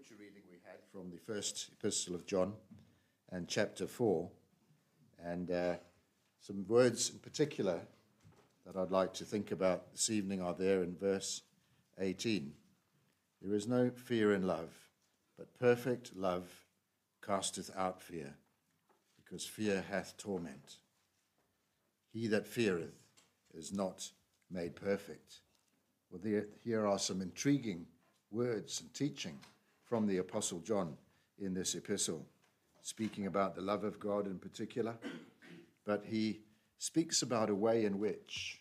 scripture reading we had from the first epistle of John and chapter 4, and uh, some words in particular that I'd like to think about this evening are there in verse 18. There is no fear in love, but perfect love casteth out fear, because fear hath torment. He that feareth is not made perfect. Well, there, here are some intriguing words and teaching from the Apostle John in this epistle, speaking about the love of God in particular, but he speaks about a way in which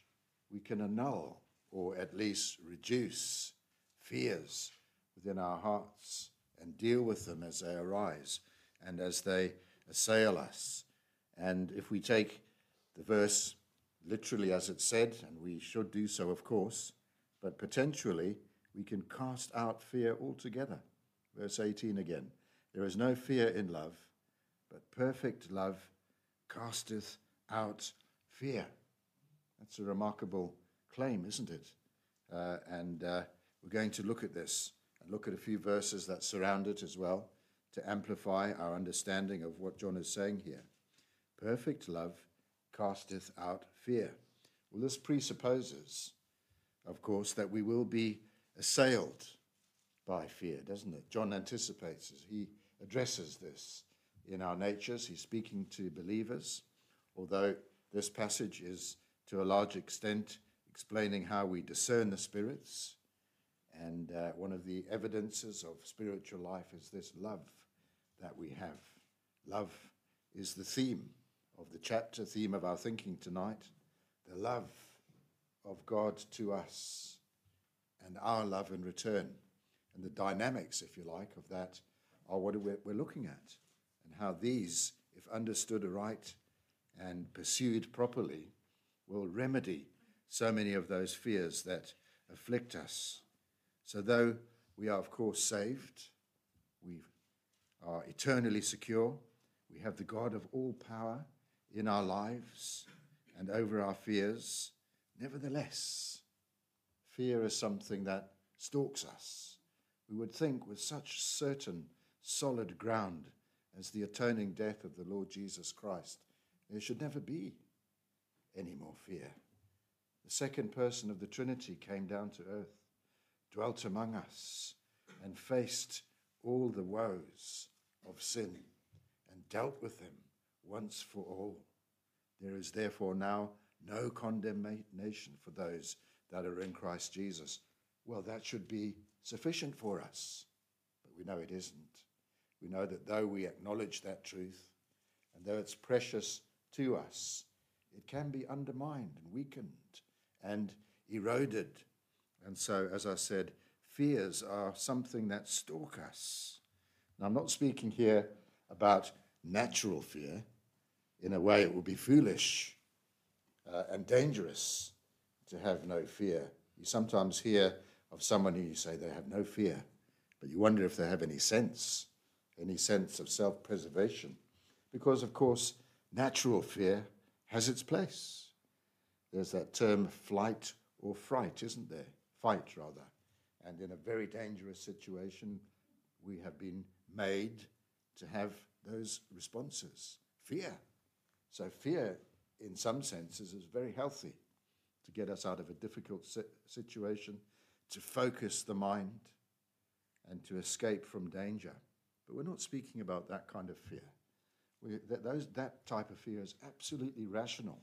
we can annul or at least reduce fears within our hearts and deal with them as they arise and as they assail us. And if we take the verse literally as it said, and we should do so, of course, but potentially we can cast out fear altogether. Verse 18 again There is no fear in love, but perfect love casteth out fear. That's a remarkable claim, isn't it? Uh, and uh, we're going to look at this and look at a few verses that surround it as well to amplify our understanding of what John is saying here. Perfect love casteth out fear. Well, this presupposes, of course, that we will be assailed by fear, doesn't it? John anticipates as he addresses this in our natures. He's speaking to believers, although this passage is to a large extent explaining how we discern the spirits. And uh, one of the evidences of spiritual life is this love that we have. Love is the theme of the chapter, theme of our thinking tonight. The love of God to us and our love in return. And the dynamics, if you like, of that are what we're looking at. And how these, if understood aright and pursued properly, will remedy so many of those fears that afflict us. So, though we are, of course, saved, we are eternally secure, we have the God of all power in our lives and over our fears, nevertheless, fear is something that stalks us. We would think with such certain, solid ground as the atoning death of the Lord Jesus Christ, there should never be any more fear. The second person of the Trinity came down to earth, dwelt among us, and faced all the woes of sin and dealt with them once for all. There is therefore now no condemnation for those that are in Christ Jesus. Well, that should be sufficient for us, but we know it isn't. We know that though we acknowledge that truth, and though it's precious to us, it can be undermined and weakened and eroded. And so, as I said, fears are something that stalk us. Now, I'm not speaking here about natural fear. In a way, it would be foolish uh, and dangerous to have no fear. You sometimes hear of someone who you say they have no fear, but you wonder if they have any sense, any sense of self preservation. Because, of course, natural fear has its place. There's that term flight or fright, isn't there? Fight, rather. And in a very dangerous situation, we have been made to have those responses. Fear. So, fear, in some senses, is very healthy to get us out of a difficult situation, to focus the mind, and to escape from danger. But we're not speaking about that kind of fear. We, that, those, that type of fear is absolutely rational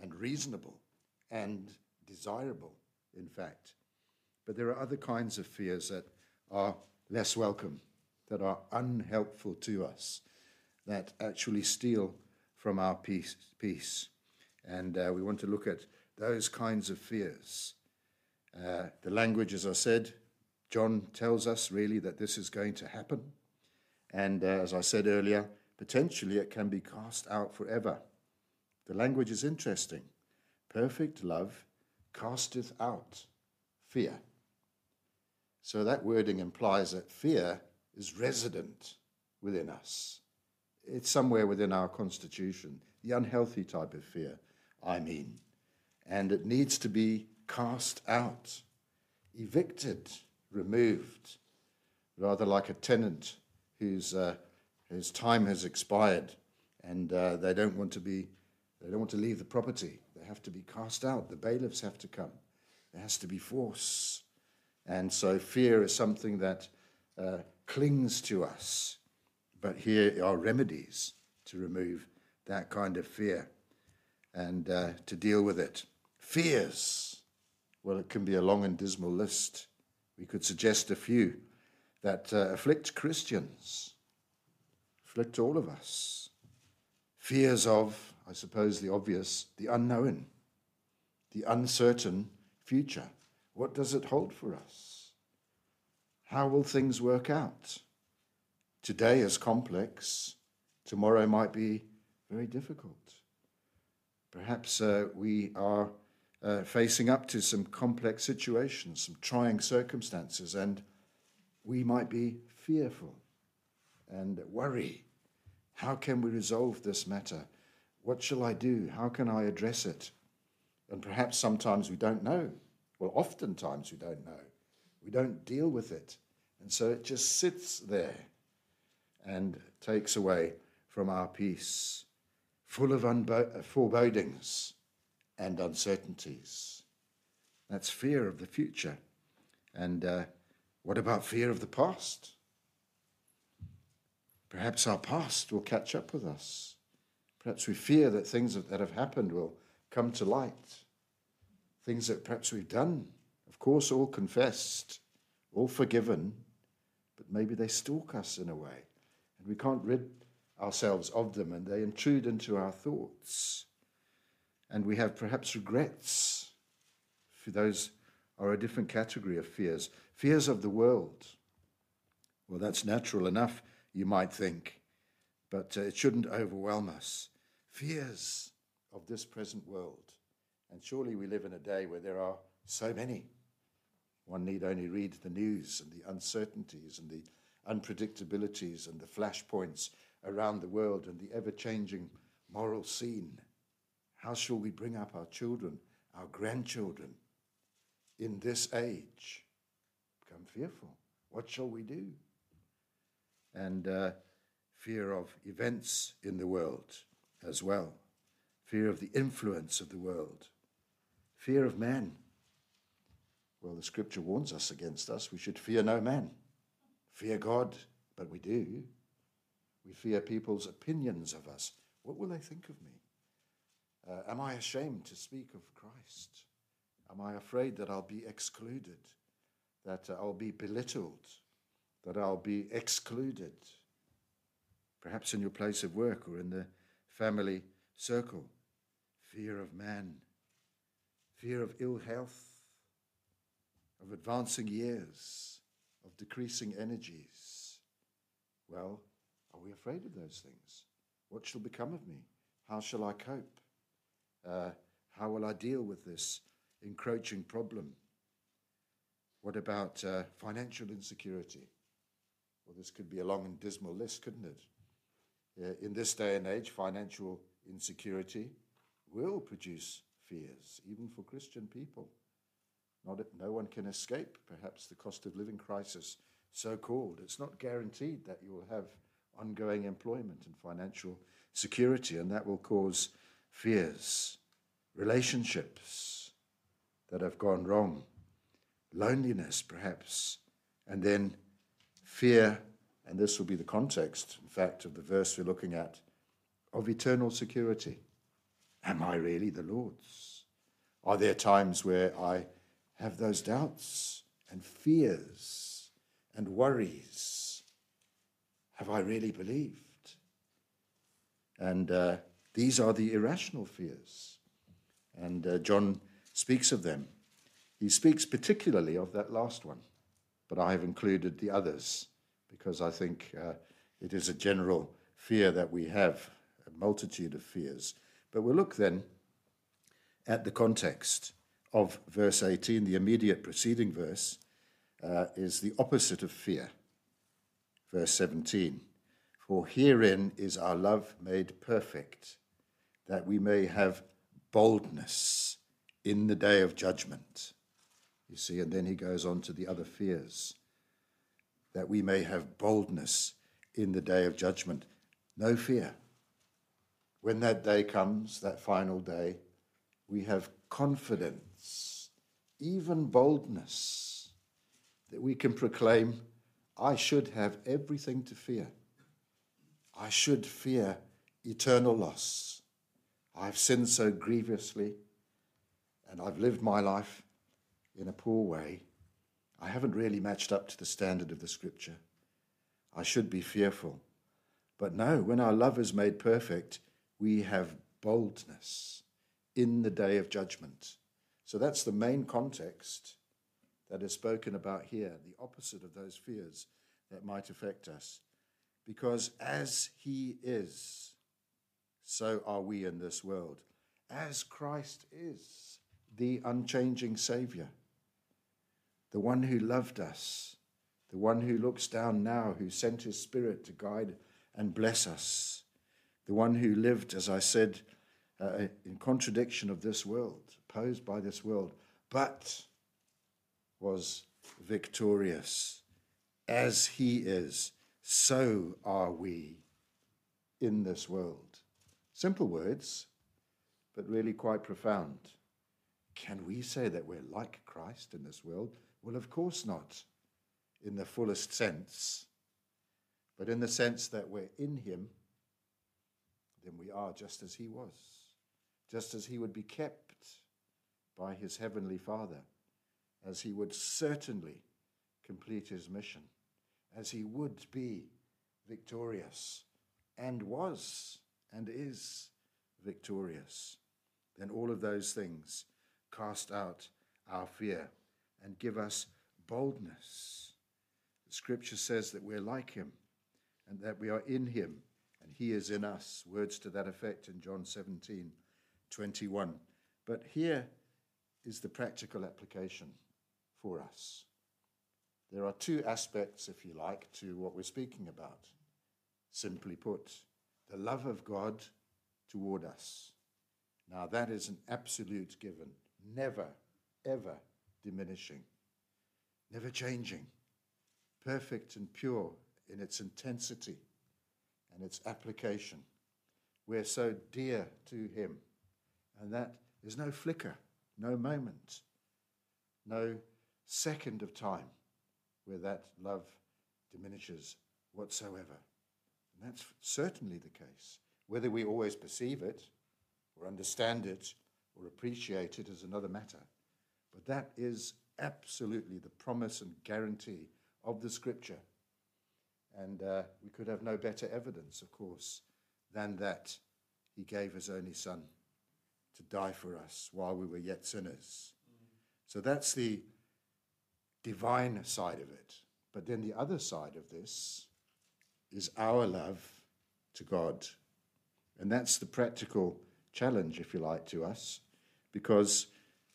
and reasonable and desirable, in fact. But there are other kinds of fears that are less welcome, that are unhelpful to us, that actually steal from our peace. peace. And uh, we want to look at those kinds of fears. Uh, the language, as I said, John tells us really that this is going to happen. And uh, as I said earlier, potentially it can be cast out forever. The language is interesting. Perfect love casteth out fear. So that wording implies that fear is resident within us. It's somewhere within our constitution, the unhealthy type of fear, I mean. And it needs to be cast out, evicted, removed. rather like a tenant whose, uh, whose time has expired and uh, they don't want to be, they don't want to leave the property. They have to be cast out. The bailiffs have to come. There has to be force. And so fear is something that uh, clings to us. But here are remedies to remove that kind of fear and uh, to deal with it. Fears. Well, it can be a long and dismal list. We could suggest a few that uh, afflict Christians, afflict all of us. Fears of, I suppose, the obvious, the unknown, the uncertain future. What does it hold for us? How will things work out? Today is complex, tomorrow might be very difficult. Perhaps uh, we are uh, facing up to some complex situations, some trying circumstances, and we might be fearful and worry. How can we resolve this matter? What shall I do? How can I address it? And perhaps sometimes we don't know. Well, oftentimes we don't know. We don't deal with it. And so it just sits there and takes away from our peace full of unbo- forebodings and uncertainties. That's fear of the future. And uh, what about fear of the past? Perhaps our past will catch up with us. Perhaps we fear that things that have happened will come to light. Things that perhaps we've done, of course, all confessed, all forgiven, but maybe they stalk us in a way. And we can't rid ourselves of them and they intrude into our thoughts. And we have perhaps regrets. Those are a different category of fears. Fears of the world. Well, that's natural enough, you might think, but uh, it shouldn't overwhelm us. Fears of this present world. And surely we live in a day where there are so many. One need only read the news and the uncertainties and the unpredictabilities and the flashpoints around the world and the ever changing moral scene. How shall we bring up our children, our grandchildren in this age? Become fearful. What shall we do? And uh, fear of events in the world as well, fear of the influence of the world, fear of man. Well, the scripture warns us against us. We should fear no man. Fear God, but we do. We fear people's opinions of us. What will they think of me? Uh, am I ashamed to speak of Christ? Am I afraid that I'll be excluded, that uh, I'll be belittled, that I'll be excluded? Perhaps in your place of work or in the family circle. Fear of man, fear of ill health, of advancing years, of decreasing energies. Well, are we afraid of those things? What shall become of me? How shall I cope? Uh, how will I deal with this encroaching problem? What about uh, financial insecurity? Well, this could be a long and dismal list, couldn't it? Uh, in this day and age, financial insecurity will produce fears, even for Christian people. Not, no one can escape, perhaps, the cost of living crisis, so called. It's not guaranteed that you will have ongoing employment and financial security, and that will cause fears, relationships that have gone wrong, loneliness perhaps, and then fear, and this will be the context, in fact, of the verse we're looking at, of eternal security. Am I really the Lord's? Are there times where I have those doubts and fears and worries? Have I really believed? And uh, these are the irrational fears. And uh, John speaks of them. He speaks particularly of that last one, but I have included the others because I think uh, it is a general fear that we have, a multitude of fears. But we'll look then at the context of verse 18. The immediate preceding verse uh, is the opposite of fear verse 17. For herein is our love made perfect, that we may have boldness in the day of judgment. You see, and then he goes on to the other fears. that we may have boldness in the day of judgment. No fear. When that day comes, that final day, we have confidence, even boldness, that we can proclaim, I should have everything to fear. I should fear eternal loss. I've sinned so grievously, and I've lived my life in a poor way. I haven't really matched up to the standard of the scripture. I should be fearful. But no, when our love is made perfect, we have boldness in the day of judgment. So that's the main context that is spoken about here, the opposite of those fears that might affect us. Because as He is, so are we in this world. As Christ is, the unchanging Savior, the one who loved us, the one who looks down now, who sent His Spirit to guide and bless us, the one who lived, as I said, uh, in contradiction of this world, opposed by this world, but was victorious. As he is, so are we in this world. Simple words, but really quite profound. Can we say that we're like Christ in this world? Well, of course not, in the fullest sense, but in the sense that we're in him, then we are just as he was, just as he would be kept by his heavenly Father, as he would certainly complete his mission, as he would be victorious and was and is victorious, then all of those things cast out our fear and give us boldness. The scripture says that we're like him and that we are in him and he is in us. Words to that effect in John 17 21. But here is the practical application for us. There are two aspects, if you like, to what we're speaking about. Simply put, the love of God toward us. Now, that is an absolute given, never, ever diminishing, never changing, perfect and pure in its intensity and its application. We're so dear to Him, and that there's no flicker, no moment, no second of time where that love diminishes whatsoever. And that's certainly the case. Whether we always perceive it, or understand it, or appreciate it is another matter. But that is absolutely the promise and guarantee of the Scripture. And uh, we could have no better evidence, of course, than that He gave His only Son to die for us while we were yet sinners. So that's the divine side of it. But then the other side of this is our love to God. And that's the practical challenge, if you like, to us, because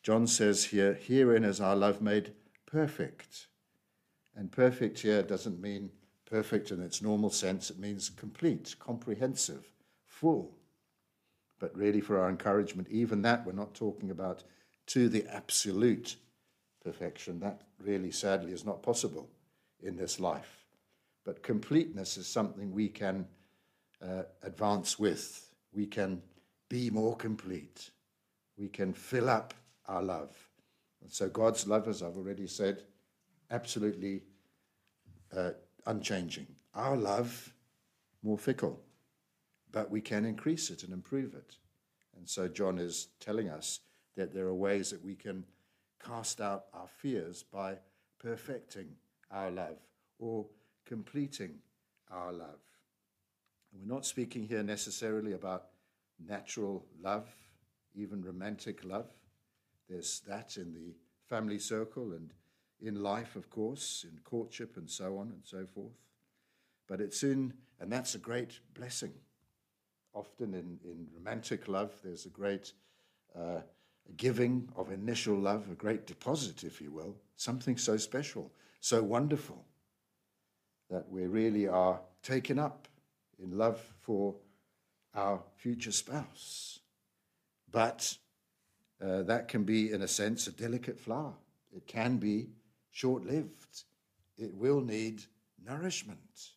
John says here, herein is our love made perfect. And perfect here doesn't mean perfect in its normal sense, it means complete, comprehensive, full. But really, for our encouragement, even that we're not talking about to the absolute perfection. That really, sadly, is not possible in this life. But completeness is something we can uh, advance with. We can be more complete. We can fill up our love. And so God's love, as I've already said, absolutely uh, unchanging. Our love, more fickle, but we can increase it and improve it. And so John is telling us that there are ways that we can cast out our fears by perfecting our love or completing our love. We're not speaking here necessarily about natural love, even romantic love. There's that in the family circle and in life, of course, in courtship and so on and so forth. But it's in, and that's a great blessing. Often in, in romantic love, there's a great uh, giving of initial love, a great deposit, if you will, something so special, so wonderful, that we really are taken up in love for our future spouse. But uh, that can be, in a sense, a delicate flower. It can be short lived. It will need nourishment.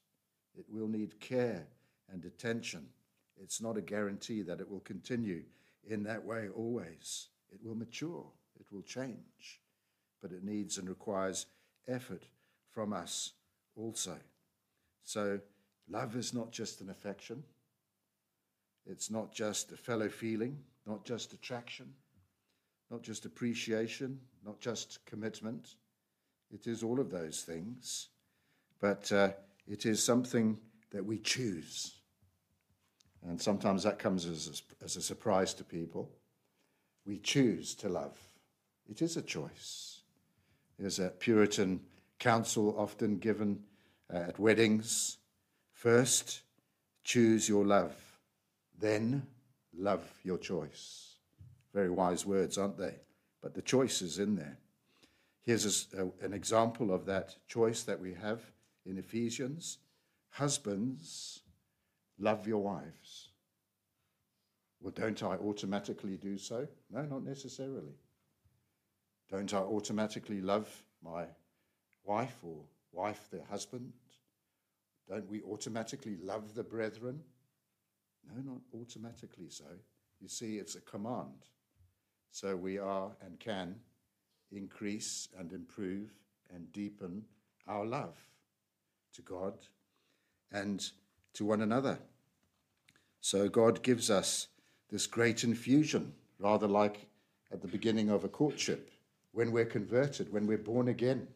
It will need care and attention. It's not a guarantee that it will continue in that way always. It will mature, it will change, but it needs and requires effort from us also. So, love is not just an affection, it's not just a fellow feeling, not just attraction, not just appreciation, not just commitment. It is all of those things, but uh, it is something that we choose. And sometimes that comes as a, as a surprise to people. We choose to love. It is a choice. There's a Puritan counsel often given uh, at weddings. First, choose your love, then love your choice. Very wise words, aren't they? But the choice is in there. Here's a, a, an example of that choice that we have in Ephesians. Husbands, love your wives. Well, don't I automatically do so? No, not necessarily. Don't I automatically love my wife or wife their husband? Don't we automatically love the brethren? No, not automatically so. You see, it's a command. So we are and can increase and improve and deepen our love to God and to one another. So God gives us this great infusion, rather like at the beginning of a courtship, when we're converted, when we're born again.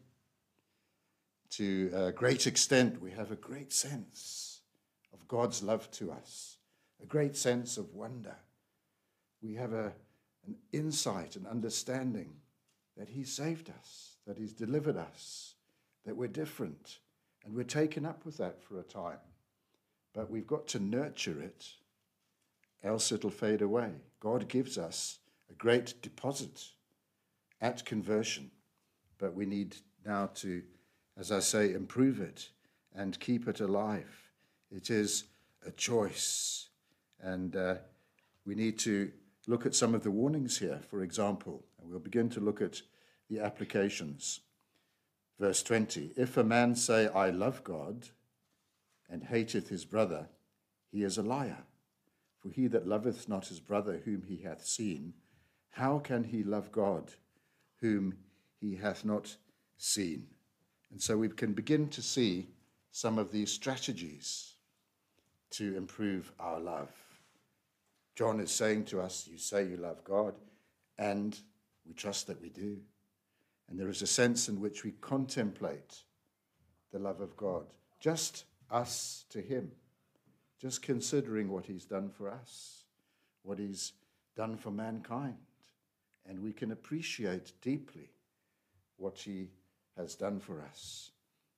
To a great extent, we have a great sense of God's love to us, a great sense of wonder. We have a, an insight and understanding that He saved us, that He's delivered us, that we're different, and we're taken up with that for a time. But we've got to nurture it, else it'll fade away. God gives us a great deposit at conversion, but we need now to, as I say, improve it and keep it alive. It is a choice, and uh, we need to look at some of the warnings here, for example, and we'll begin to look at the applications. Verse 20 If a man say, I love God, and hateth his brother, he is a liar. For he that loveth not his brother whom he hath seen, how can he love God whom he hath not seen? And so we can begin to see some of these strategies to improve our love. John is saying to us, You say you love God, and we trust that we do. And there is a sense in which we contemplate the love of God, just us to Him, just considering what He's done for us, what He's done for mankind. And we can appreciate deeply what He has done for us.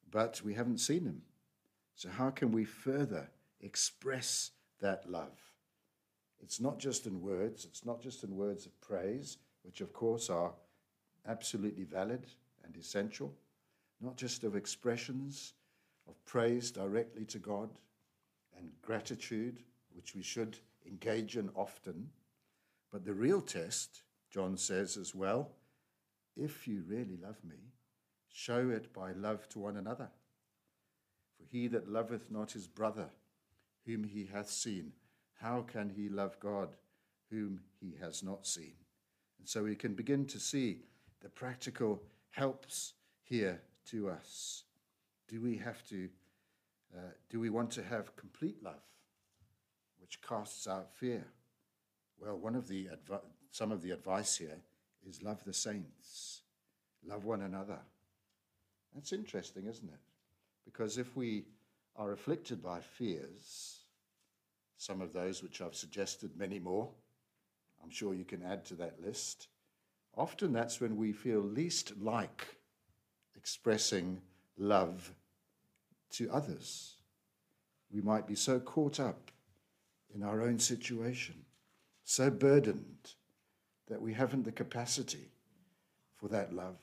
But we haven't seen Him. So, how can we further express that love? It's not just in words, it's not just in words of praise, which of course are absolutely valid and essential, not just of expressions of praise directly to God and gratitude, which we should engage in often, but the real test, John says as well, if you really love me, show it by love to one another. For he that loveth not his brother, whom he hath seen, how can he love God, whom he has not seen? And so we can begin to see the practical helps here to us. Do we have to, uh, do we want to have complete love, which casts out fear? Well, one of the advi- some of the advice here is love the saints, love one another. That's interesting, isn't it? Because if we are afflicted by fears, some of those which I've suggested, many more, I'm sure you can add to that list. Often that's when we feel least like expressing love to others. We might be so caught up in our own situation, so burdened that we haven't the capacity for that love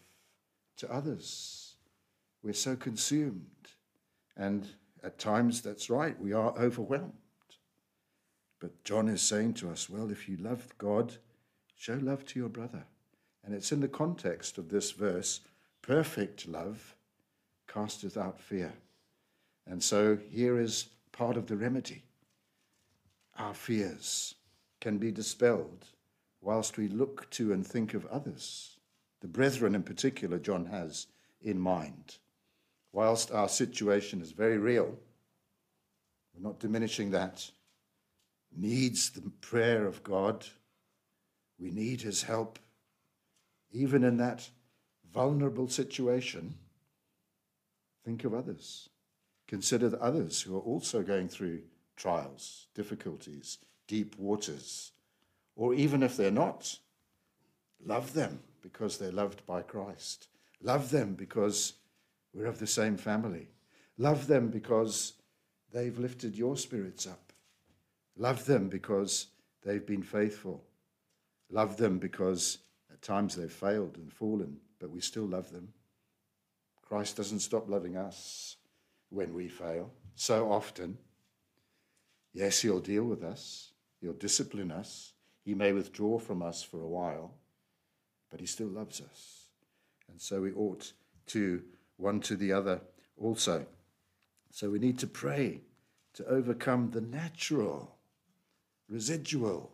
to others. We're so consumed. And at times, that's right, we are overwhelmed. But John is saying to us, well, if you love God, show love to your brother. And it's in the context of this verse perfect love casteth out fear. And so here is part of the remedy. Our fears can be dispelled whilst we look to and think of others. The brethren, in particular, John has in mind. Whilst our situation is very real, we're not diminishing that, needs the prayer of God. We need his help. Even in that vulnerable situation, think of others. Consider the others who are also going through trials, difficulties, deep waters. Or even if they're not, love them because they're loved by Christ. Love them because we're of the same family. Love them because they've lifted your spirits up. Love them because they've been faithful. Love them because at times they've failed and fallen, but we still love them. Christ doesn't stop loving us when we fail so often. Yes, He'll deal with us, He'll discipline us, He may withdraw from us for a while, but He still loves us. And so we ought to one to the other also. So we need to pray to overcome the natural, residual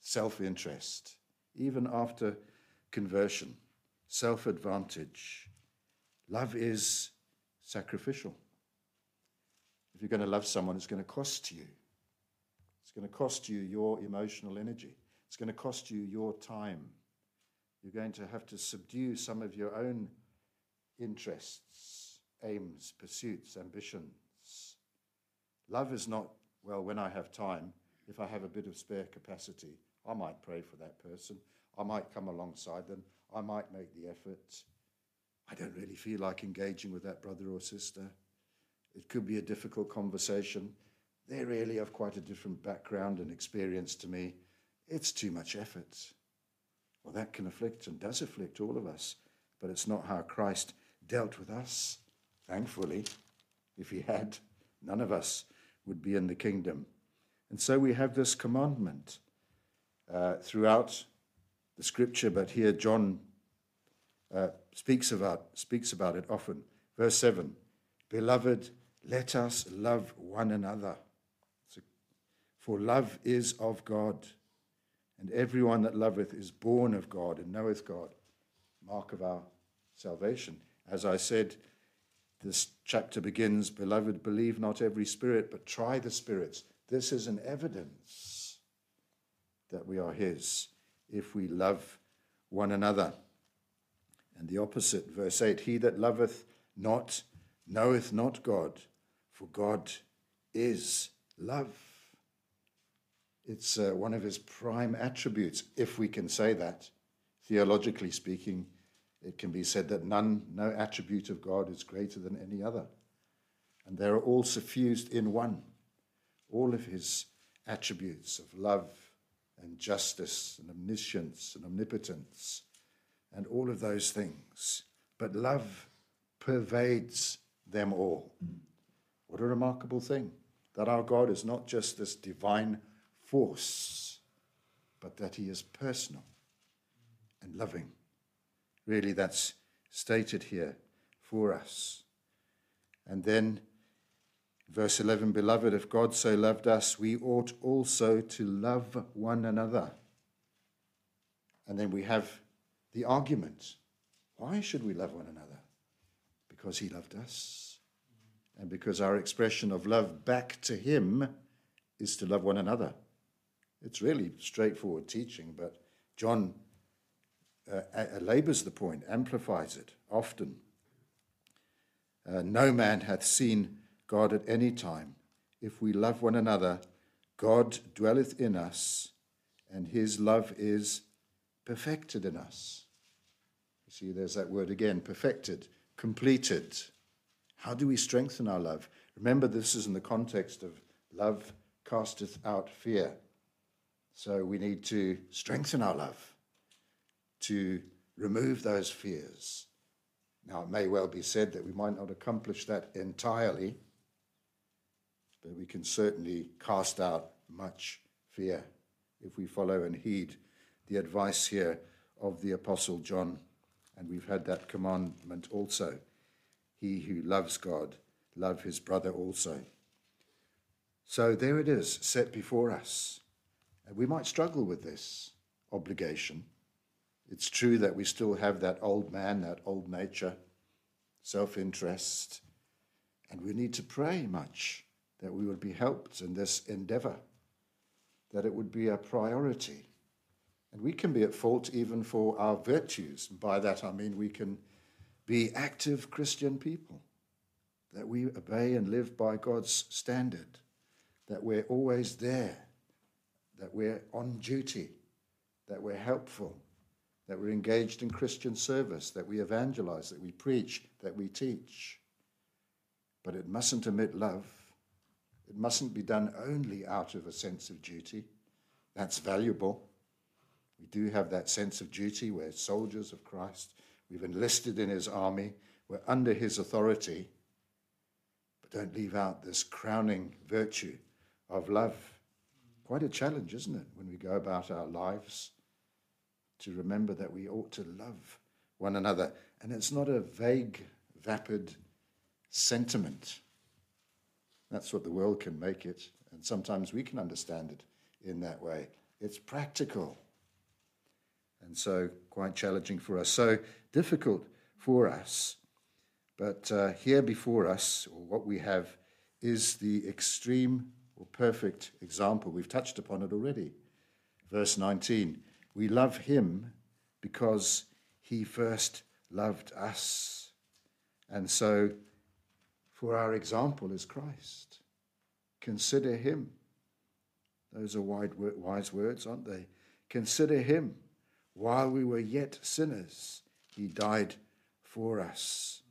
self interest, even after conversion, self advantage. Love is sacrificial. If you're going to love someone, it's going to cost you. It's going to cost you your emotional energy. It's going to cost you your time. You're going to have to subdue some of your own interests, aims, pursuits, ambitions. Love is not, well, when I have time, if I have a bit of spare capacity, I might pray for that person. I might come alongside them. I might make the effort. I don't really feel like engaging with that brother or sister. It could be a difficult conversation. They're really of quite a different background and experience to me. It's too much effort. Well, that can afflict and does afflict all of us, but it's not how Christ dealt with us. Thankfully, if he had, none of us would be in the kingdom. And so we have this commandment uh, throughout the scripture, but here John uh, speaks, about, speaks about it often. Verse 7 Beloved, let us love one another. For love is of God, and everyone that loveth is born of God and knoweth God. Mark of our salvation. As I said, this chapter begins Beloved, believe not every spirit, but try the spirits. This is an evidence that we are His if we love one another. And the opposite, verse 8 He that loveth not knoweth not God, for God is love. It's uh, one of his prime attributes, if we can say that. Theologically speaking, it can be said that none, no attribute of God is greater than any other. And they are all suffused in one. All of his attributes of love and justice and omniscience and omnipotence and all of those things. But love pervades them all. What a remarkable thing that our God is not just this divine force, but that he is personal and loving. Really, that's stated here for us. And then, verse 11 Beloved, if God so loved us, we ought also to love one another. And then we have the argument why should we love one another? Because he loved us. And because our expression of love back to him is to love one another. It's really straightforward teaching, but John uh, labors the point, amplifies it often. Uh, no man hath seen God at any time. If we love one another, God dwelleth in us, and his love is perfected in us. You see, there's that word again perfected, completed. How do we strengthen our love? Remember, this is in the context of love casteth out fear. So we need to strengthen our love to remove those fears. Now, it may well be said that we might not accomplish that entirely, but we can certainly cast out much fear if we follow and heed the advice here of the Apostle John. And we've had that commandment also. He who loves God love his brother also. So there it is, set before us. And we might struggle with this obligation. It's true that we still have that old man, that old nature, self interest, and we need to pray much that we would be helped in this endeavor, that it would be a priority. And we can be at fault even for our virtues. By that I mean we can be active Christian people, that we obey and live by God's standard, that we're always there, that we're on duty, that we're helpful, that we're engaged in Christian service, that we evangelize, that we preach, that we teach. But it mustn't omit love. It mustn't be done only out of a sense of duty. That's valuable. We do have that sense of duty. We're soldiers of Christ. We've enlisted in his army. We're under his authority. But don't leave out this crowning virtue of love. Quite a challenge, isn't it, when we go about our lives to remember that we ought to love one another. And it's not a vague, vapid sentiment. That's what the world can make it. And sometimes we can understand it in that way. It's practical. And so, quite challenging for us. So, difficult for us. But uh, here before us, or what we have, is the extreme or perfect example. We've touched upon it already. Verse 19 We love him because he first loved us. And so, for our example is Christ. Consider him. Those are wise words, aren't they? Consider him. While we were yet sinners, he died for us.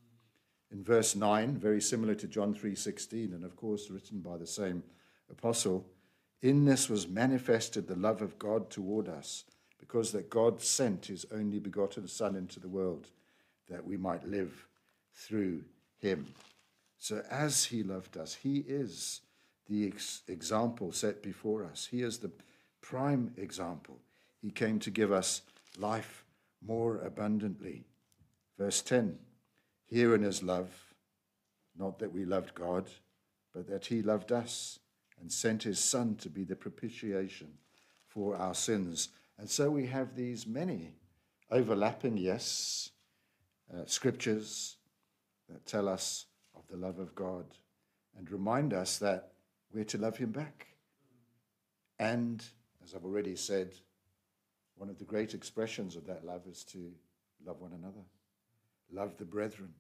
In verse 9, very similar to John 3:16 and of course written by the same apostle, in this was manifested the love of God toward us, because that God sent his only begotten son into the world that we might live through him. So, as he loved us, he is the ex- example set before us. He is the prime example. He came to give us life more abundantly. Verse 10 Herein is love, not that we loved God, but that he loved us and sent his Son to be the propitiation for our sins. And so we have these many overlapping, yes, uh, scriptures that tell us of the love of God and remind us that we're to love Him back. And, as I've already said, one of the great expressions of that love is to love one another, love the brethren.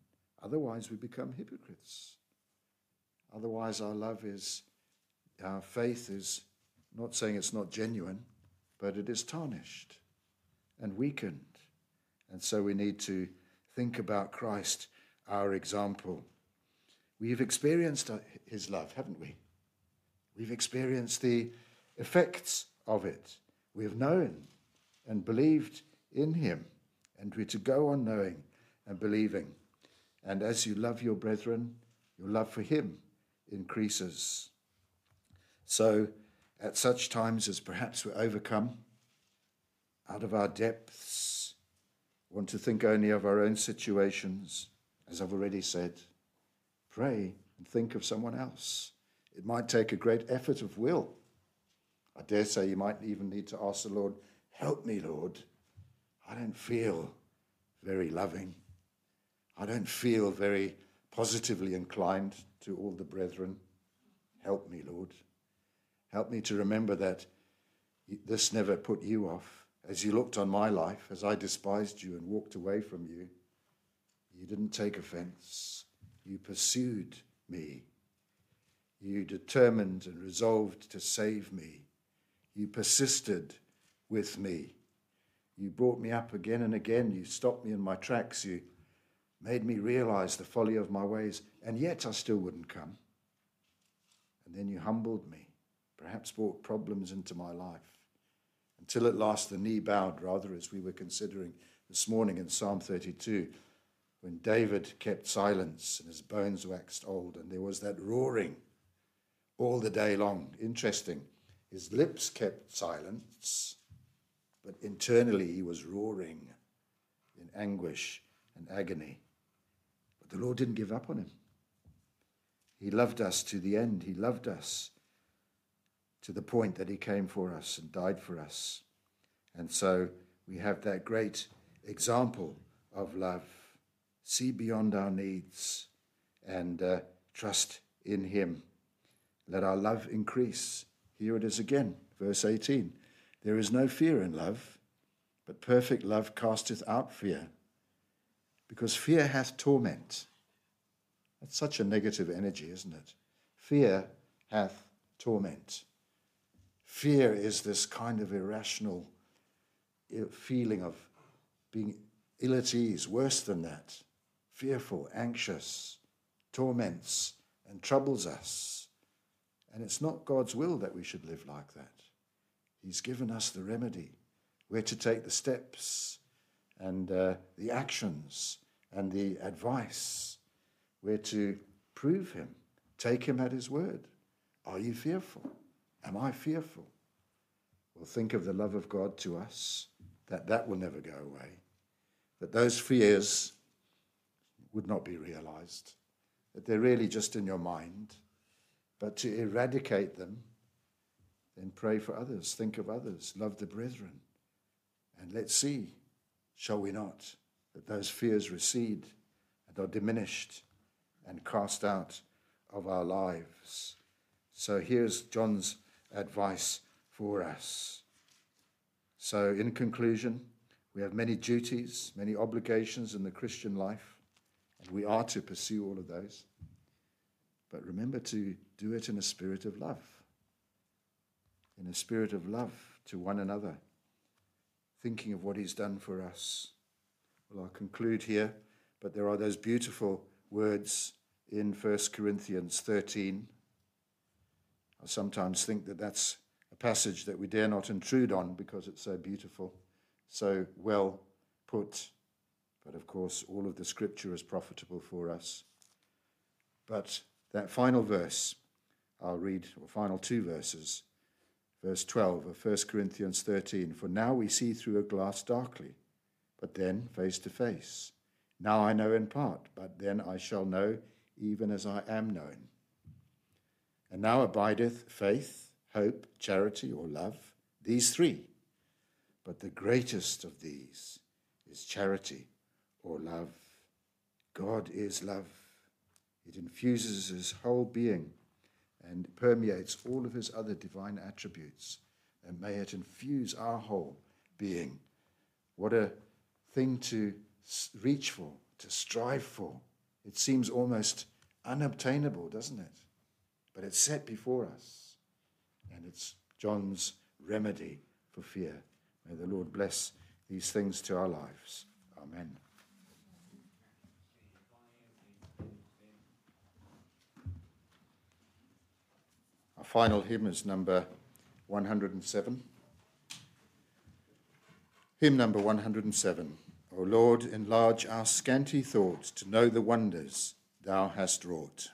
Otherwise, we become hypocrites. Otherwise, our love is, our faith is not saying it's not genuine, but it is tarnished and weakened. And so we need to think about Christ, our example. We've experienced uh, his love, haven't we? We've experienced the effects of it. We have known and believed in him, and we're to go on knowing and believing. And as you love your brethren, your love for him increases. So, at such times as perhaps we're overcome out of our depths, want to think only of our own situations, as I've already said, pray and think of someone else. It might take a great effort of will. I dare say you might even need to ask the Lord, Help me, Lord. I don't feel very loving. I don't feel very positively inclined to all the brethren. Help me, Lord. Help me to remember that this never put you off. As you looked on my life, as I despised you and walked away from you, you didn't take offense. You pursued me. You determined and resolved to save me. You persisted with me. You brought me up again and again. You stopped me in my tracks. You made me realize the folly of my ways, and yet I still wouldn't come. And then you humbled me, perhaps brought problems into my life, until at last the knee bowed, rather, as we were considering this morning in Psalm 32 when David kept silence and his bones waxed old, and there was that roaring all the day long. Interesting. His lips kept silence, but internally he was roaring in anguish and agony. But the Lord didn't give up on him. He loved us to the end. He loved us to the point that he came for us and died for us. And so we have that great example of love. See beyond our needs and uh, trust in him. Let our love increase. Here it is again, verse 18. There is no fear in love, but perfect love casteth out fear, because fear hath torment. That's such a negative energy, isn't it? Fear hath torment. Fear is this kind of irrational feeling of being ill at ease, worse than that, fearful, anxious, torments and troubles us. And it's not God's will that we should live like that. He's given us the remedy where to take the steps and uh, the actions and the advice, where to prove Him, take Him at His word. Are you fearful? Am I fearful? Well, think of the love of God to us, that that will never go away, that those fears would not be realized, that they're really just in your mind, but to eradicate them, then pray for others, think of others, love the brethren, and let's see, shall we not, that those fears recede and are diminished and cast out of our lives. So here's John's advice for us. So, in conclusion, we have many duties, many obligations in the Christian life, and we are to pursue all of those. But remember to do it in a spirit of love, in a spirit of love to one another, thinking of what He's done for us. Well, I'll conclude here, but there are those beautiful words in 1 Corinthians 13. I sometimes think that that's a passage that we dare not intrude on because it's so beautiful, so well put. But of course, all of the scripture is profitable for us. But that final verse, I'll read, or final two verses, verse 12 of 1 Corinthians 13. For now we see through a glass darkly, but then face to face. Now I know in part, but then I shall know even as I am known. And now abideth faith hope, charity, or love. These three. But the greatest of these is charity or love. God is love. It infuses his whole being and permeates all of his other divine attributes. And may it infuse our whole being. What a thing to reach for, to strive for. It seems almost unobtainable, doesn't it? But it's set before us. And it's John's remedy for fear. May the Lord bless these things to our lives. Amen. Our final hymn is number 107. Hymn number 107. O Lord, enlarge our scanty thoughts to know the wonders thou hast wrought.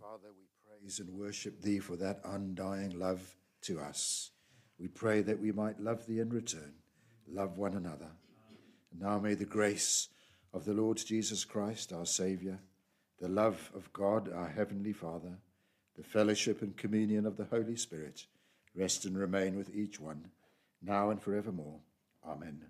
Father, we praise and worship thee for that undying love to us. We pray that we might love thee in return, love one another. And now may the grace of the Lord Jesus Christ, our Saviour, the love of God, our Heavenly Father, the fellowship and communion of the Holy Spirit rest and remain with each one, now and forevermore. Amen.